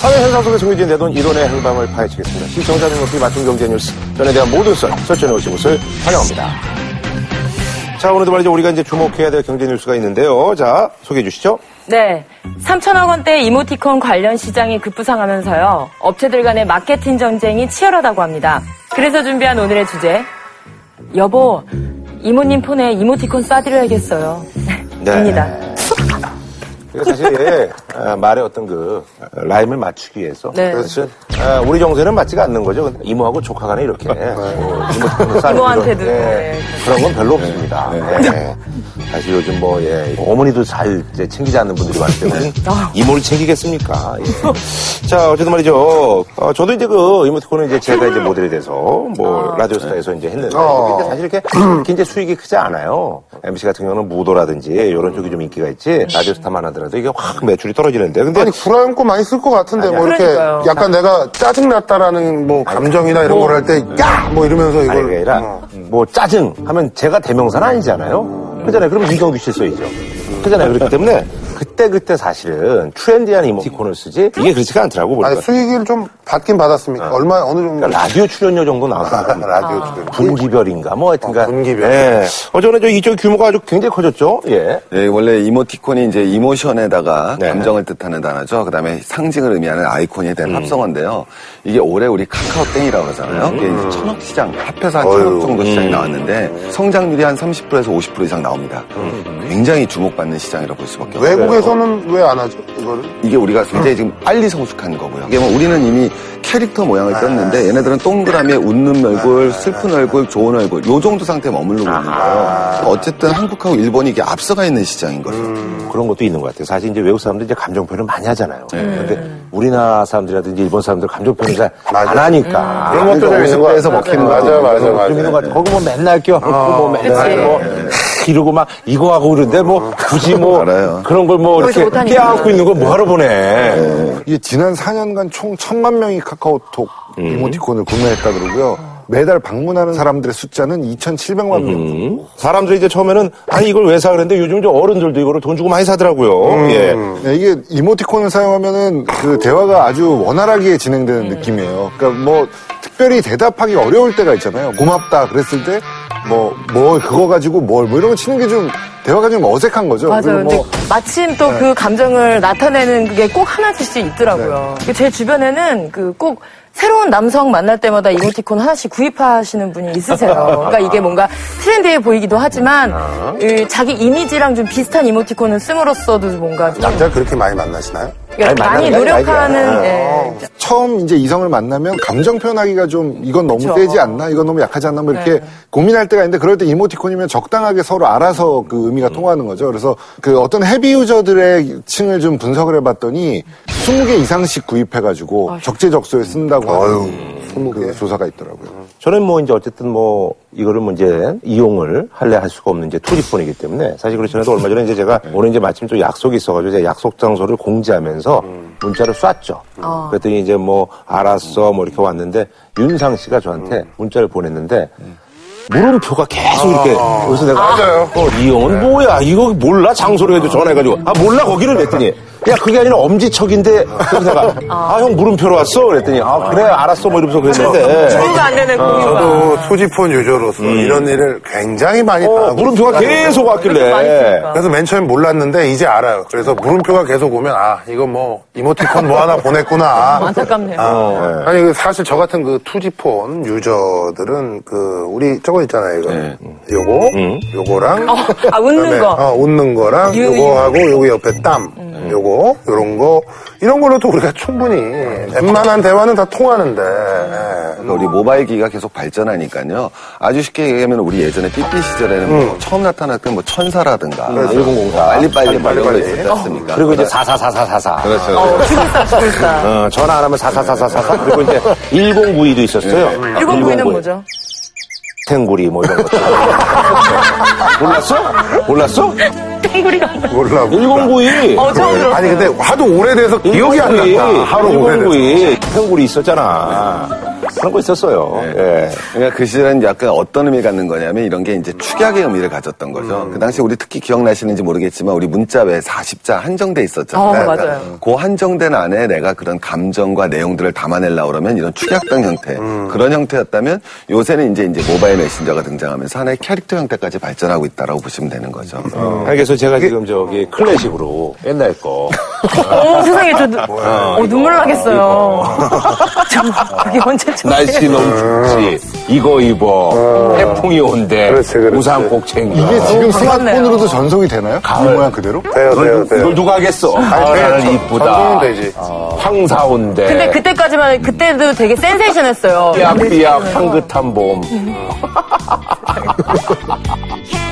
사회 현상 속에 숨겨진 내돈 이론의 행방을 파헤치겠습니다. 시청자 눈높이 맞춤 경제 뉴스 전에 대한 모든 썰 설전해 오신 것을 환영합니다. 자 오늘도 말이죠 우리가 이제 주목해야 될 경제 뉴스가 있는데요. 자 소개해 주시죠. 네. 3천억 원대 이모티콘 관련 시장이 급부상하면서요. 업체들 간의 마케팅 전쟁이 치열하다고 합니다. 그래서 준비한 오늘의 주제. 여보, 이모님 폰에 이모티콘 쏴드려야겠어요. 네. 입니다. 사실 아, 말의 어떤 그 라임을 맞추기 위해서 네. 아, 우리 정서에는 맞지가 않는 거죠. 이모하고 조카 간에 이렇게 뭐 이모티콘을 싸는 이모한테도, 예, 네. 그런 건 별로 없습니다. 예. 사실 요즘 뭐 예, 어머니도 잘 이제 챙기지 않는 분들이 많기 때문에 아. 이모를 챙기겠습니까? 예. 자 어쨌든 말이죠. 어, 저도 이제 그 이모티콘은 이제 제가 이제 모델이 돼서 뭐 아. 라디오스타에서 이제 했는데 어. 근데 사실 이렇게 이제 수익이 크지 않아요. MBC 같은 경우는 무도라든지 이런 쪽이 좀 인기가 있지 라디오스타만 하더라도 이게 확 매출이 떨어지는데 근데 아니 구라염고 많이 쓸 것 같은데 뭐 이렇게 그러니까요. 약간 내가 짜증 났다라는 뭐 감정이나 이런 걸 할 때 야! 뭐 이러면서 아니, 이걸 그게 아니라, 어. 뭐, 짜증 하면 제가 대명사는 아니잖아요? 그잖아요. 그럼 이경규 씨 써야죠. 그잖아요. 그렇기 때문에, 그때그때 사실은 트렌디한 이모티콘을 쓰지, 이게 그렇지가 않더라고, 보니까. 아니 수익을 좀 받긴 받았습니까? 얼마 어느 정도 그러니까 라디오 출연료 정도 나왔다. 라디오 출연 분기별인가, 뭐, 하여튼가. 아, 분기별. 예. 어쩌면 저 이쪽 규모가 아주 굉장히 커졌죠? 예. 네, 원래 이모티콘이 이제 이모션에다가 네. 감정을 뜻하는 단어죠. 그 다음에 상징을 의미하는 아이콘이 된 합성어인데요. 이게 올해 우리 카카오땡이라고 그러잖아요. 이게 이제 천억 시장, 합해서 한 어휴. 천억 정도 시장이 나왔는데 성장률이 한 30%에서 50% 이상 나옵니다. 굉장히 주목받는 시장이라고 볼 수밖에 없어요. 외국에서는 왜 안 하죠 이거를? 이게 우리가 굉장히 지금 빨리 성숙한 거고요. 이게 뭐 우리는 이미 캐릭터 모양을 떴는데 얘네들은 동그라미에 웃는 얼굴, 슬픈 얼굴, 좋은 얼굴 요 정도 상태에 머무르고 있는 거예요. 어쨌든 한국하고 일본이 이게 앞서가 있는 시장인 거죠. 그런 것도 있는 것 같아요. 사실 이제 외국 사람들 이제 감정 표현을 많이 하잖아요. 네. 근데 우리나라 사람들이라든지 일본 사람들 감정 표현을 잘안 맞아. 하니까. 그런 것도 좀 있는 것 같아요. 먹히는 맞아, 맞아, 좀 맞아. 같아. 거기 뭐 맨날 껴안고 뭐 맨날. 뭐 이러고 막 이거 하고 그러는데 뭐 굳이 뭐 알아요. 그런 걸 뭐 이렇게. 껴안고 있는 걸 뭐하러 보내. 이게 지난 4년간 총 천만 명이 카카오톡 이모티콘을 구매했다 그러고요. 매달 방문하는 사람들의 숫자는 2,700만 명. 음. 사람들이 이제 처음에는 아니 이걸 왜 사 그랬는데 요즘 저 어른들도 이거를 돈 주고 많이 사더라고요. 예. 네, 이게 이모티콘을 사용하면은 그 대화가 아주 원활하게 진행되는 느낌이에요. 그러니까 뭐 특별히 대답하기 어려울 때가 있잖아요. 고맙다 그랬을 때 뭐 뭐 그거 가지고 뭘 뭐 이런 거 치는 게 좀 대화가 좀 어색한 거죠. 맞아요. 뭐 마침 또그 감정을 나타내는 그게 꼭 하나씩 있더라고요. 제 주변에는 그 꼭 새로운 남성 만날 때마다 이모티콘 하나씩 구입하시는 분이 있으세요. 그러니까 이게 뭔가 트렌디해 보이기도 하지만 이 자기 이미지랑 좀 비슷한 이모티콘을 씀으로써도 뭔가 좀 남자 그렇게 많이 만나시나요? 그러니까 아니, 많이 노력하는 아니야. 예. 처음 이제 이성을 만나면 감정 표현하기가 좀 이건 너무 그쵸. 세지 않나 이건 너무 약하지 않나 뭐 이렇게 네. 고민할 때가 있는데 그럴 때 이모티콘이면 적당하게 서로 알아서 그 의미가 통하는 거죠. 그래서 그 어떤 헤비 유저들의 층을 좀 분석을 해봤더니 20개 이상씩 구입해가지고 적재적소에 쓴다고 하는 그 조사가 있더라고요. 저는 뭐 이제 어쨌든 뭐 이거를 뭐 이제 이용을 할래 할 수가 없는 이제 투지폰이기 때문에 사실 그렇지 않아도 얼마 전에 이제 제가 오늘 이제 마침 또 약속이 있어가지고 제가 약속 장소를 공지하면서 문자를 쐈죠. 그랬더니 이제 뭐 알았어 뭐 이렇게 왔는데 윤상 씨가 저한테 문자를 보냈는데 물음표가 계속 이렇게 그래서 내가 맞아요. 어, 이 형은 뭐야? 이거 몰라? 장소를 해도 전화해가지고. 아 몰라? 거기를 그랬더니 야 그게 아니라 엄지척인데 그래서 내가 아. 형 물음표로 왔어? 그랬더니 아 그래 알았어 뭐 이러면서 그랬는데. 공유가 안 되는 공유가. 저도 투지폰 유저로서 이런 일을 굉장히 많이 어, 당하고 물음표가 있어요. 계속 많이 왔길래. 쓰니까. 그래서 맨 처음 몰랐는데 이제 알아요. 그래서 물음표가 계속 오면 아 이거 뭐 이모티콘 뭐 하나 보냈구나. 안타깝네요. 아, 아니 그 사실 저 같은 그 투지폰 유저들은 그 우리 저거 있잖아요 이거. 요거? 요거랑 아, 웃는 그다음에, 거. 어, 웃는 거랑 유- 요거하고 요거 옆에 땀 요거 요런 거 이런 걸로도 우리가 충분히 웬만한 대화는 다 통하는데 예. 그러니까 우리 모바일 기기가 계속 발전하니까요. 아주 쉽게 얘기하면 우리 예전에 삐삐 시절에는 뭐 처음 나타났던 뭐 천사라든가 1004. 빨리빨리 뭐 이런 거 빨리빨리. 있었지 않습니까? 그리고 이제 44444 그렇죠. 어, 죽일사, 죽일사. 어, 전화 안 하면 44444 그리고 이제 1092도 있었어요 109는 뭐죠? 탱구리 뭐 이런 것들 몰랐어? 몰랐어? 탱구리가 몰라 1092 어, 처음 들었어요. 아니 근데 하도 오래돼서 기억이 안 난다. 하루 오래돼서. 1092 탱구리 있었잖아 그런 거 있었어요. 예. 그러니까 그 시절엔 약간 어떤 의미 갖는 거냐면 이런 게 이제 축약의 의미를 가졌던 거죠. 그 당시 우리 특히 기억나시는지 모르겠지만 우리 문자 외에 40자 한정돼 있었잖아요. 어, 그러니까 맞아요. 그 한정된 안에 내가 그런 감정과 내용들을 담아내려고 그러면 이런 축약된 형태, 그런 형태였다면 요새는 이제 이제 모바일 메신저가 등장하면서 하나의 캐릭터 형태까지 발전하고 있다라고 보시면 되는 거죠. 아니, 그래서 제가 지금 저기 클래식으로 옛날 거. 어머 세상에 저 눈- 어, 눈물 나겠어요. 저 그게 언제쯤 날씨 너무 춥지. 이거 입어. 태풍이 온대. 그렇지, 그렇지. 우산 꼭 챙겨. 이게 지금 어. 스마트폰으로도 전송이 되나요? 이 모양 그대로? 돼요, 돼요, 누- 돼요. 이걸 누가 하겠어? 가을 전- 이쁘다. 전송은 되지. 황사 온대. 근데 그때까지만 그때도 되게 센세이션했어요. 삐약삐약 향긋한 봄.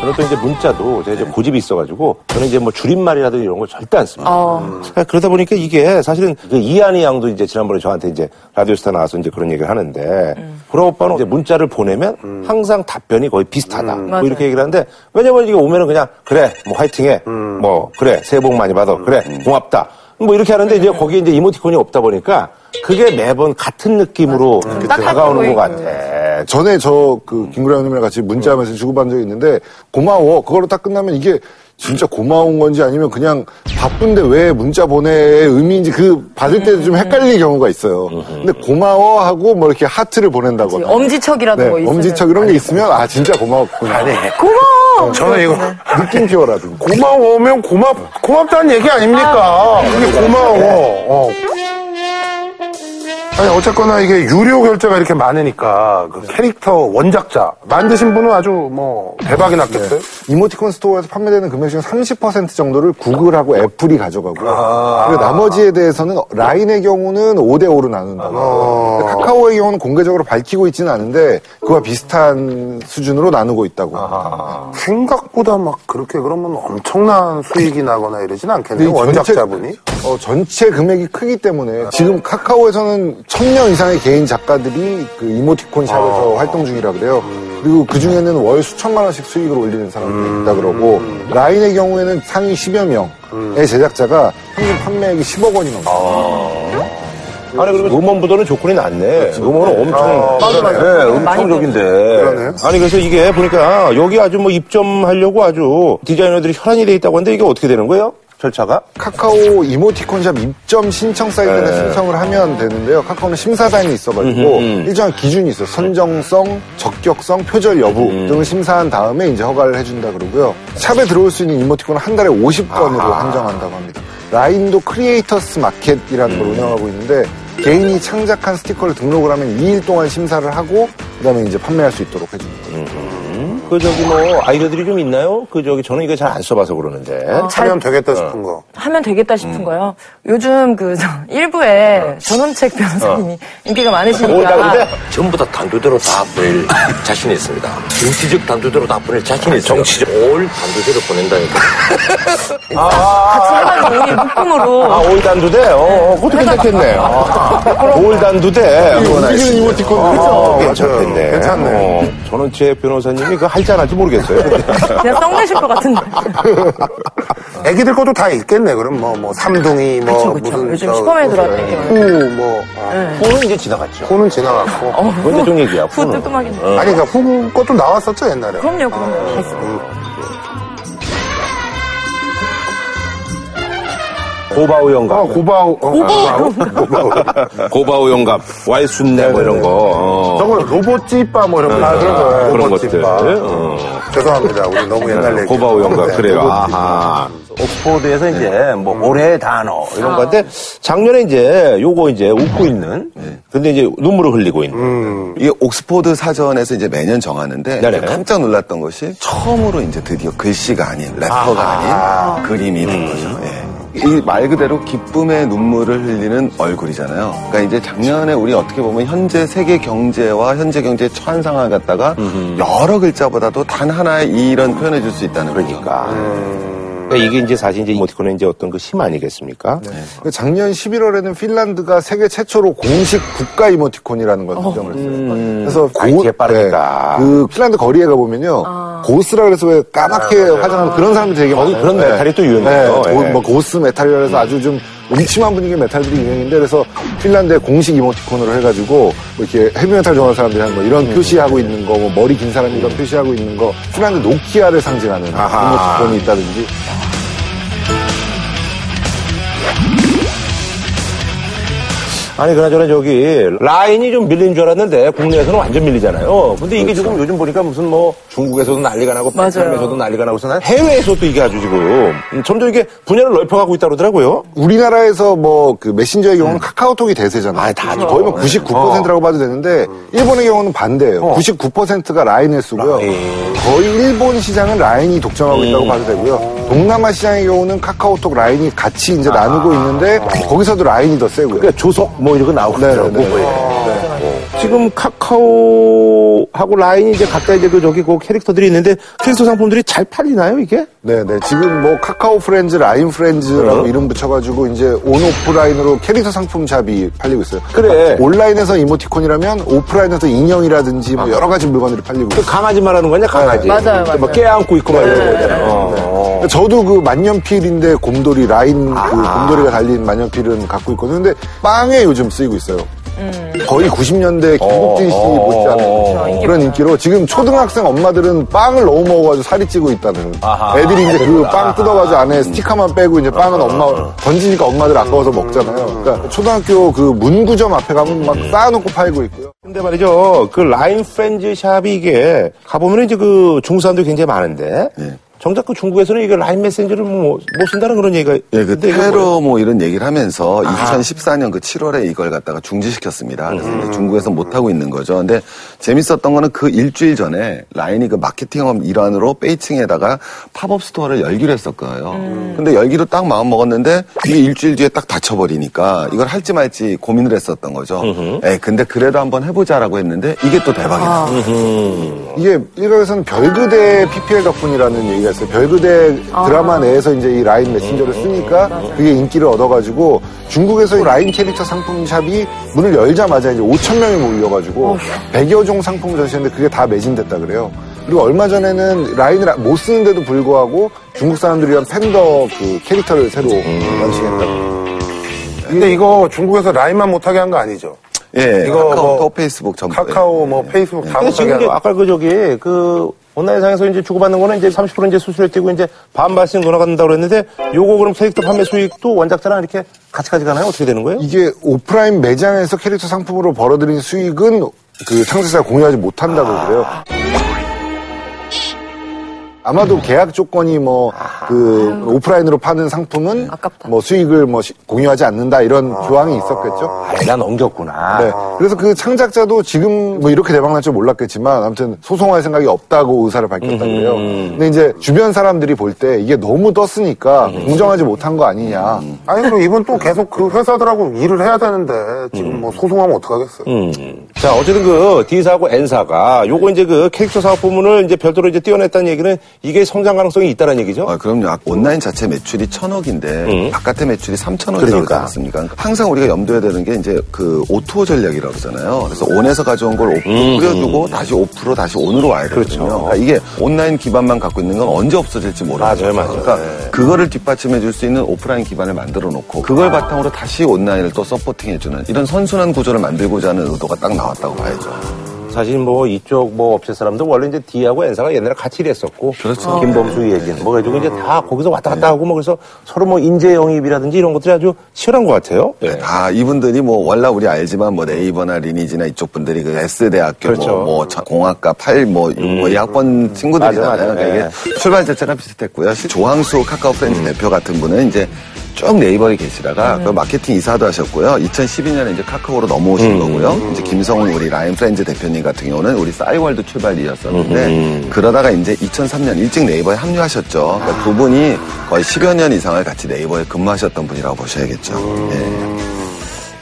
저는 또 이제 문자도 제가 이제 고집이 있어가지고 저는 이제 뭐 줄임말이라든지 이런 걸 절대 안 씁니다. 어. 아, 그러다 보니까 이게 사실은 그 이한희 양도 이제 지난번에 저한테 이제 라디오스타 나와서 이제 그런 얘기를 하는데 그런 오빠는 이제 문자를 보내면 항상 답변이 거의 비슷하다. 뭐 맞아요. 이렇게 얘기를 하는데 왜냐면 이게 오면은 그냥 그래 뭐 화이팅해 뭐 그래 새해 복 많이 받아 그래 고맙다 뭐 이렇게 하는데 이제 거기에 이제 이모티콘이 없다 보니까 그게 매번 같은 느낌으로 다가오는 것 같아. 전에 저 그 김구라 형님이랑 같이 문자 하면서 주고받은 적이 있는데 고마워 그거로 딱 끝나면 이게 진짜 고마운 건지 아니면 그냥 바쁜데 왜 문자 보내의 의미인지 그 받을 때도 좀 헷갈리는 경우가 있어요. 근데 고마워하고 뭐 이렇게 하트를 보낸다거나 엄지척이라도 뭐 네, 있으면. 엄지척 이런 게 있으면 아 진짜 고마웠구나. 아니, 고마워. 저는 이거 느낌표라든지. 고마우면 고맙, 고맙다는 얘기 아닙니까? 이게 고마워. 어. 아니, 어쨌거나 이게 유료 결제가 이렇게 많으니까 그 캐릭터 원작자 만드신 분은 아주 뭐 대박이 났겠어요? 이모티콘 스토어에서 판매되는 금액 중 30% 정도를 구글하고 애플이 가져가고요. 그리고 나머지에 대해서는 라인의 경우는 5대5로 나눈다고. 근데 카카오의 경우는 공개적으로 밝히고 있지는 않은데 그와 비슷한 수준으로 나누고 있다고 합니다. 생각보다 막 그렇게 그러면 엄청난 수익이 나거나 이러진 않겠네요. 근데 이 전체- 원작자분이. 어, 전체 금액이 크기 때문에 지금 카카오에서는 천명 이상의 개인 작가들이 그 이모티콘 샵에서 활동 중이라 그래요. 그리고 그 중에는 월 수천만 원씩 수익을 올리는 사람들이 있다 그러고 라인의 경우에는 상위 10여 명의 제작자가 평균 판매액이 10억 원이 넘어요. 아니 그리고 음원보다는 조건이 낫네. 음원은 엄청 아, 맞아, 맞아. 네, 엄청적인데. 그러네요. 아니 그래서 이게 보니까 여기 아주 뭐 입점하려고 아주 디자이너들이 혈안이 돼 있다고 하는데 이게 어떻게 되는 거예요? 절차가? 카카오 이모티콘샵 입점 신청 사이트에 네. 신청을 하면 되는데요. 카카오는 심사단이 있어가지고 음흠, 음. 일정한 기준이 있어요. 선정성, 적격성, 표절 여부 음. 등을 심사한 다음에 이제 허가를 해준다 그러고요. 샵에 들어올 수 있는 이모티콘은 한 달에 50건으로 아하. 한정한다고 합니다. 라인도 Creators Market이라는 음. 걸 운영하고 있는데 개인이 창작한 스티커를 등록을 하면 2일 동안 심사를 하고 그다음에 이제 판매할 수 있도록 해줍니다. 그 저기 뭐 아이디어들이 좀 있나요? 그 저기 저는 이거 잘 안 써봐서 그러는데. 잘 하면 되겠다 싶은 거. 하면 되겠다 싶은 거요. 요즘 그 저, 일부에 전원책 변호사님이 인기가 많으시니까 근데 전부 다 단두대로 다 보낼 자신이 있습니다. 정치적 단두대로 다 보낼 자신이 있어요. 정치적 올 단두대로 보낸다니까. 같이 해가지고 우리 묶음으로 아, 올단두대? 어, 어, 그것도 괜찮겠네. 아, 올단두대. 움직이는 이모티콘 어. 괜찮겠네. 괜찮네. 어, 저는 제 변호사님이 그거 할지 안 할지 모르겠어요. 그냥 썩 내실 것 같은데. 애기들 것도 다 있겠네. 그럼 뭐, 뭐, 삼둥이, 뭐, 그쵸, 그쵸. 무슨. 요즘 저, 슈퍼맨 들어왔대요. 후, 뭐, 아, 그거는 이제 지나갔죠. 후는 지나갔고. 그건 대중 얘기야. 후 후는. 뜨끔하긴. 아니, 그니까 후 것도 나왔었죠, 옛날에. 그럼요, 그럼요. 다 고바우 영감. 어, 고바우. 어, 고바우? 고바우. 고바우 영감. 와이 순내 뭐 이런 거. 어. 저거는 로봇 찌빠 뭐 이런 거. 아, 그런 거. 그런 것들. 찌빠. 어. 죄송합니다. 우리 너무 옛날 얘기. 고바우 영감. 네, 그래요. 아하. 옥스포드에서 이제 뭐 올해의 단어 이런 건데 작년에 이제 요거 이제 웃고 있는 근데 이제 눈물을 흘리고 있는 이게 옥스포드 사전에서 이제 매년 정하는데 네네. 깜짝 놀랐던 것이 처음으로 이제 드디어 글씨가 아닌 래퍼가 아닌 그림이 된 거죠. 예. 이말 그대로 기쁨의 눈물을 흘리는 얼굴이잖아요. 그러니까 이제 작년에 우리 어떻게 보면 현재 세계 경제와 현재 경제의 처한 상황을 갖다가 여러 글자보다도 단 하나의 이런 표현해 줄 수 있다는 거죠. 그러니까. 그러니까 이게 이제 사실 이제 이모티콘의 이제 어떤 그힘 아니겠습니까? 그 작년 11월에는 핀란드가 세계 최초로 공식 국가 이모티콘이라는 걸 선정을 했어요. 그래서 아, 이게 빠르니까. 네, 그 핀란드 거리에 가보면요. Goth라 그래서 왜 까맣게 화장하는 그런 사람들이 되게 많아요. 그런 메탈이 또 유행해요. 네, 고, 예. 뭐 Goth metal이라 해서 아주 좀 음침한 분위기의 메탈들이 유행인데 그래서 핀란드의 공식 이모티콘으로 해가지고 뭐 이렇게 헤비메탈 좋아하는 사람들이 하는 뭐 이런 음. 표시하고 있는 거, 뭐 머리 긴 사람이 이런 표시하고 있는 거, 핀란드 노키아를 상징하는 아하. 이모티콘이 있다든지 아니 그나저나 저기 라인이 좀 밀린 줄 알았는데 국내에서는 완전 밀리잖아요. 근데 이게 지금 요즘 보니까 무슨 뭐 중국에서도 난리가 나고. 베트남에서도 난리가 나고 서 해외에서도 이게 아주 지금 음, 점점 이게 분야를 넓혀가고 있다 그러더라고요. 우리나라에서 뭐 그 메신저의 경우는 카카오톡이 대세잖아요. 아, 다 거의 뭐 99%라고 봐도 되는데 일본의 경우는 반대예요. 99%가 라인을 쓰고요. 거의 일본 시장은 라인이 독점하고 있다고 봐도 되고요. 동남아 시장의 경우는 카카오톡 라인이 같이 이제 나누고 있는데 거기서도 라인이 더 세고요. 그러니까 조석 뭐 이런 거 나오고 네, 있더라고. 네, 네. 지금 카카오하고 라인이 이제 각자 이제 그 저기 그 캐릭터들이 있는데 캐릭터 상품들이 잘 팔리나요 이게? 네네. 지금 뭐 카카오 프렌즈, 라인 프렌즈라고 이름 붙여가지고 이제 온 오프라인으로 캐릭터 상품 샵이 팔리고 있어요. 그래. 온라인에서 이모티콘이라면 오프라인에서 인형이라든지 뭐 여러 가지 물건들이 팔리고 그 있어요. 강아지 말하는 거냐 강아지? 맞아요, 뭐 맞아요. 껴안고 있고 막 이런 거잖아. 어. 저도 그 만년필인데 곰돌이 라인 그 곰돌이가 달린 만년필은 갖고 있거든요. 근데 빵에 요즘 쓰이고 있어요. 거의 90년대 김국진 씨 어, 못지않은 어, 그런 인기로 지금 초등학생 엄마들은 빵을 너무 먹어가지고 살이 찌고 있다는. 애들이 이제 그 빵 뜯어가지고 안에 스티커만 빼고 이제 빵은 엄마 던지니까 엄마들 아까워서 먹잖아요. 그러니까 초등학교 그 문구점 앞에 가면 막 쌓아놓고 팔고 있고요. 근데 말이죠 그 라인 프렌즈 샵이 이게 가보면 이제 그 사람들이 굉장히 많은데 네. 정작 그 중국에서는 이게 라인 메신저를 뭐, 못 쓴다는 그런 얘기가 예, 그? 테러 뭐 이런 얘기를 하면서 2014년 그 7월에 이걸 갖다가 중지시켰습니다. 그래서 음. 중국에서 못 하고 있는 거죠. 근데 재밌었던 거는 그 일주일 전에 라인이 그 마케팅의 일환으로 베이징에다가 pop-up store를 열기로 했었거든요. 음. 근데 열기로 딱 마음 먹었는데 이게 일주일 뒤에 딱 닫혀버리니까 이걸 할지 말지 고민을 했었던 거죠. 예, 근데 그래도 한번 해보자라고 했는데 이게 또 대박이다. 이게 일각에서는 별그대 PPL 덕분이라는 얘기가 있어요. 별그대 드라마 내에서 이제 이 라인 메신저를 쓰니까 그게 인기를 얻어가지고 중국에서 이 라인 캐릭터 상품샵이 문을 열자마자 이제 5천 명이 몰려가지고 100여 종 상품을 전시했는데 그게 다 매진됐다 그래요. 그리고 얼마 전에는 라인을 못 쓰는데도 불구하고 중국 사람들이랑 팬더 그 캐릭터를 새로 런칭했다고. 근데 이거 중국에서 라인만 못하게 한 거 아니죠? 예, 이거 카카오톡, 뭐 페이스북 전부. 카카오, 뭐 페이스북 다 근데 못하게 지금 한 거. 아까 그 저기 그 온라인상에서 이제 주고받는 거는 이제 30% 이제 수수료 떼고 이제 반반씩 돌아간다고 그랬는데 요거 그럼 캐릭터 판매 수익도 원작자랑 이렇게 같이 가져가나요? 어떻게 되는 거예요? 이게 오프라인 매장에서 캐릭터 상품으로 벌어들인 수익은 그 창세사가 공유하지 못한다고 그래요. 아마도 계약 조건이 뭐 그 오프라인으로 파는 상품은 아깝다. 뭐 수익을 뭐 시- 공유하지 않는다 이런 조항이 있었겠죠. 아, 내가 넘겼구나. 네. 그래서 그 창작자도 지금 뭐 이렇게 대박 날 줄 몰랐겠지만 아무튼 소송할 생각이 없다고 의사를 밝혔다고 그래요. 근데 이제 주변 사람들이 볼 때 이게 너무 떴으니까 공정하지 못한 거 아니냐. 아니, 그럼 이분 또 계속 그 회사들하고 일을 해야 되는데 지금 뭐 소송하면 어떡하겠어요? 음. 자, 어쨌든 그 D사하고 N사가 요거 이제 그 캐릭터 사업 부문을 이제 별도로 이제 띄워냈다는 얘기는 이게 성장 가능성이 있다는 얘기죠? 아, 그럼요. 온라인 자체 매출이 천억인데 바깥의 매출이 삼천억이라고 그러니까. 않습니까? 항상 우리가 염두에 되는 게 이제 그 O2O 전략이라고 그러잖아요. 그래서 on에서 가져온 걸 off로 뿌려주고 다시 off로 다시 on으로 와야 되거든요. 그렇죠. 그러니까 이게 온라인 기반만 갖고 있는 건 언제 없어질지 모르는 맞아요, 거죠. 맞아요. 그러니까 네. 그거를 뒷받침해 줄 수 있는 오프라인 기반을 만들어 놓고 그걸 바탕으로 다시 온라인을 또 supporting해 주는 이런 선순환 구조를 만들고자 하는 의도가 딱 나왔다고 봐야죠. 사실 뭐 이쪽 뭐 업체 사람들 원래 이제 D하고 N사가 옛날에 같이 일했었고. 그렇죠. 김범수 얘기는 뭐 가지고 이제 다 거기서 왔다 갔다 하고 뭐 그래서 서로 뭐 인재 영입이라든지 이런 것들이 아주 치열한 것 같아요. 예. 다 이분들이 뭐 월라 우리 알지만 뭐 네이버나 리니지나 이쪽 분들이 그 S 대학교 그렇죠. 뭐, 뭐 저- 공학과 8뭐이 학번 친구들이잖아요. 맞아, 맞아. 그러니까 예. 이게 출발 자체가 비슷했고요. 실- 조항수 카카오 프렌즈 대표 같은 분은 이제 쭉 네이버에 계시다가 그 마케팅 이사도 하셨고요. 2012년에 이제 카카오로 넘어오신 거고요. 이제 김성훈 우리 라인 프렌즈 대표님 같은 경우는 우리 싸이월드 출발이었었는데 그러다가 이제 2003년 일찍 네이버에 합류하셨죠. 그러니까 두 분이 거의 10여 년 이상을 같이 네이버에 근무하셨던 분이라고 보셔야겠죠. 예.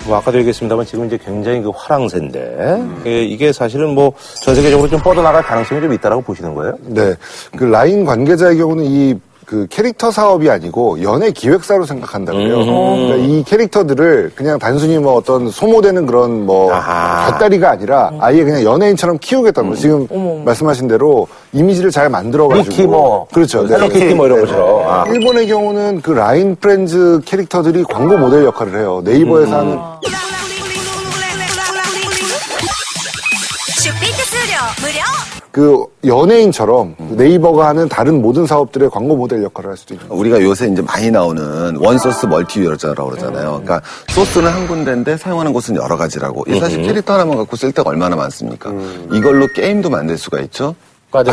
뭐 아까도 얘기했습니다만 지금 이제 굉장히 그 화랑세인데 예, 이게 사실은 뭐 전 세계적으로 좀 뻗어나갈 가능성이 좀 있다라고 보시는 거예요? 네. 그 라인 관계자의 경우는 이 그 캐릭터 사업이 아니고 연예 기획사로 생각한다 그래요. 그러니까 이 캐릭터들을 그냥 단순히 뭐 어떤 소모되는 그런 뭐 아하. 곁다리가 아니라 아예 그냥 연예인처럼 키우겠다는 거예요. 지금 말씀하신 대로 이미지를 잘 만들어가지고 미키 뭐 그렇죠. 네. 헬로키티 뭐 이런 것처럼 아. 일본의 경우는 그 라인 프렌즈 캐릭터들이 광고 모델 역할을 해요. 네이버에서 하는 슈피트 수료 무료 그 연예인처럼 네이버가 하는 다른 모든 사업들의 광고 모델 역할을 할 수도 있는 거죠. 우리가 요새 이제 많이 나오는 one source multi use라고 그러잖아요. 그러니까 소스는 한 군데인데 사용하는 곳은 여러 가지라고. 이 사실 캐릭터 하나만 갖고 쓸 데가 얼마나 많습니까? 이걸로 게임도 만들 수가 있죠.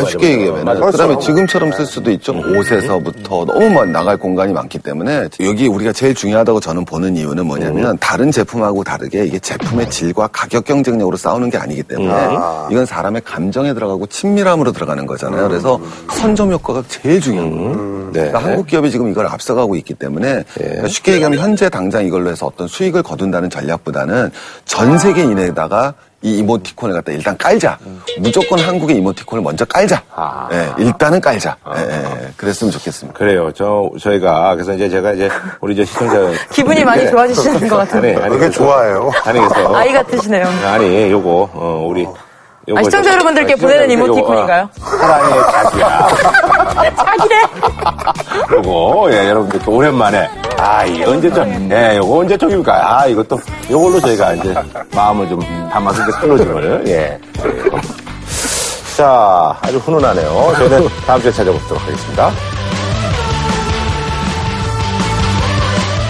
쉽게. 얘기하면. 맞아. 그 다음에 그렇죠. 지금처럼 쓸 수도 있죠. 옷에서부터 너무 막 나갈 공간이 많기 때문에 여기 우리가 제일 중요하다고 저는 보는 이유는 뭐냐면 다른 제품하고 다르게 이게 제품의 질과 가격 경쟁력으로 싸우는 게 아니기 때문에 이건 사람의 감정에 들어가고 친밀함으로 들어가는 거잖아요. 그래서 선점 효과가 제일 중요한 거예요. 네. 그러니까 한국 기업이 지금 이걸 앞서가고 있기 때문에 그러니까 쉽게 얘기하면 현재 당장 이걸로 해서 어떤 수익을 거둔다는 전략보다는 전 세계인에다가 이 이모티콘을 갖다 일단 깔자. 무조건 한국의 이모티콘을 먼저 깔자. 아. 예, 일단은 깔자. 예, 예, 예. 그랬으면 좋겠습니다. 그래요. 저 저희가 그래서 이제 제가 이제 우리 이제 시청자 기분이 많이 좋아지시는 것 같은데. 아니 아니 그게 그래서- 좋아해요. 아니 그래서 아이 같으시네요. 아니 요거 어, 우리 요거 아, 시청자 저- 여러분들께 아, 보내는 이모티콘인가요? 어, 사랑의 자기야. 자기래. 요거 예 여러분들 오랜만에 아 이게 언제 좀예 요거 언제 쪽입니까? 아 이것도 요걸로 저희가 이제 마음을 좀 담아서 이제 클로징을 예. 자 아주 훈훈하네요. 저희는 다음 주에 찾아뵙도록 하겠습니다.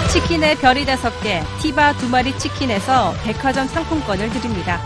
치킨의 별이 다섯 개, 티바 두 마리 치킨에서 백화점 상품권을 드립니다.